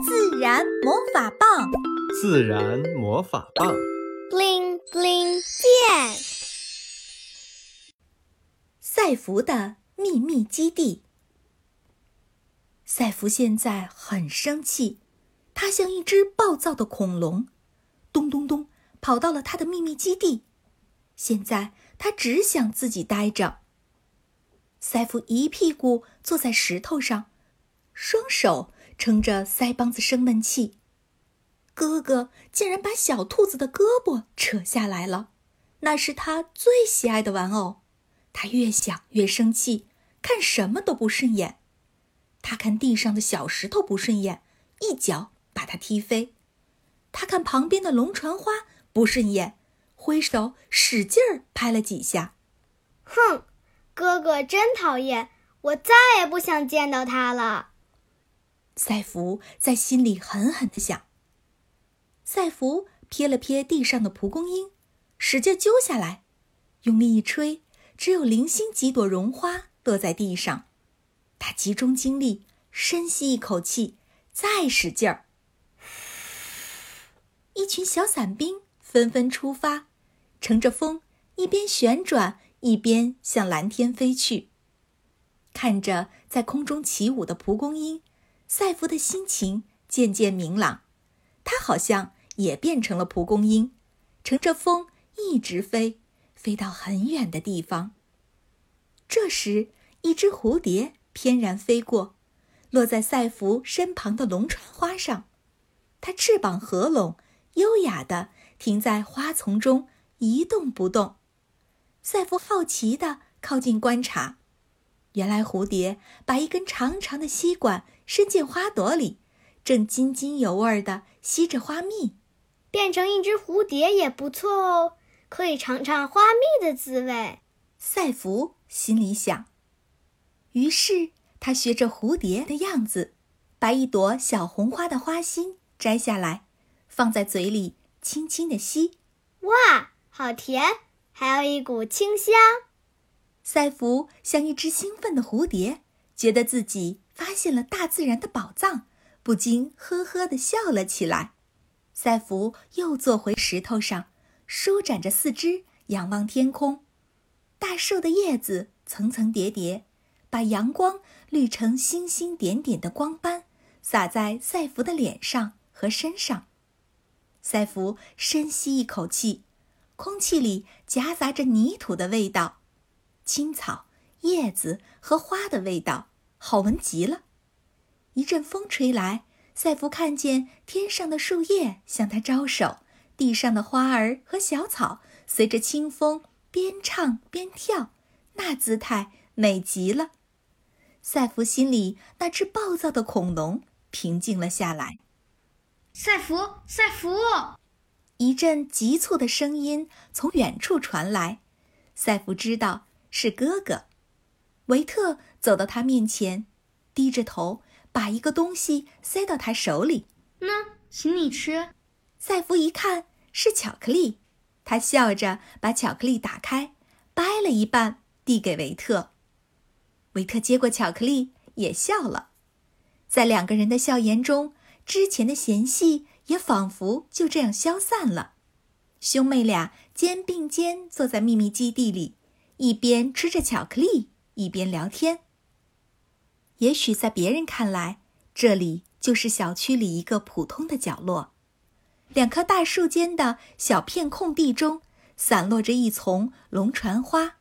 自然魔法棒，自然魔法棒，bling bling 变。赛弗的秘密基地。赛弗现在很生气，他像一只暴躁的恐龙，咚咚咚跑到了他的秘密基地。现在他只想自己待着。赛弗一屁股坐在石头上，双手撑着腮帮子生闷气。哥哥竟然把小兔子的胳膊扯下来了，那是他最喜爱的玩偶。他越想越生气，看什么都不顺眼。他看地上的小石头不顺眼，一脚把它踢飞；他看旁边的龙船花不顺眼，挥手使劲儿拍了几下。哼！哥哥真讨厌，我再也不想见到他了。赛弗在心里狠狠地想。赛弗瞥了瞥地上的蒲公英，使劲揪下来，用力一吹，只有零星几朵绒花落在地上。他集中精力，深吸一口气，再使劲儿。一群小伞兵纷纷出发，乘着风，一边旋转。一边向蓝天飞去，看着在空中起舞的蒲公英，赛弗的心情渐渐明朗。他好像也变成了蒲公英，乘着风一直飞，飞到很远的地方。这时，一只蝴蝶翩然飞过，落在赛弗身旁的龙船花上。它翅膀合拢，优雅地停在花丛中，一动不动。赛弗好奇地靠近观察，原来蝴蝶把一根长长的吸管伸进花朵里，正津津有味地吸着花蜜。变成一只蝴蝶也不错哦，可以尝尝花蜜的滋味。赛弗心里想。于是他学着蝴蝶的样子，把一朵小红花的花心摘下来，放在嘴里轻轻地吸。哇，好甜！还有一股清香，赛弗像一只兴奋的蝴蝶，觉得自己发现了大自然的宝藏，不禁呵呵地笑了起来。赛弗又坐回石头上，舒展着四肢，仰望天空。大树的叶子层层叠叠，把阳光滤成星星点点的光斑，洒在赛弗的脸上和身上。赛弗深吸一口气。空气里夹杂着泥土的味道，青草、叶子和花的味道，好闻极了。一阵风吹来，赛弗看见天上的树叶向他招手，地上的花儿和小草随着清风边唱边跳，那姿态美极了。赛弗心里那只暴躁的恐龙平静了下来。赛弗，赛弗。一阵急促的声音从远处传来，赛弗知道是哥哥。维特走到他面前，低着头把一个东西塞到他手里。那，请你吃。赛弗一看是巧克力，他笑着把巧克力打开，掰了一半递给维特。维特接过巧克力，也笑了。在两个人的笑颜中，之前的嫌隙。也仿佛就这样消散了。兄妹俩肩并肩坐在秘密基地里，一边吃着巧克力，一边聊天。也许在别人看来，这里就是小区里一个普通的角落。两棵大树间的小片空地中，散落着一丛龙船花，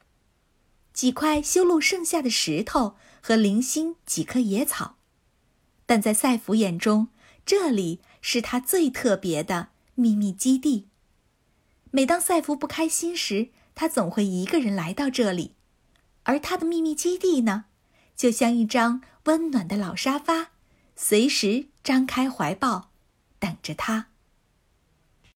几块修路剩下的石头和零星几棵野草。但在赛弗眼中，这里。是他最特别的秘密基地。每当赛弗不开心时，他总会一个人来到这里，而他的秘密基地呢，就像一张温暖的老沙发，随时张开怀抱，等着他。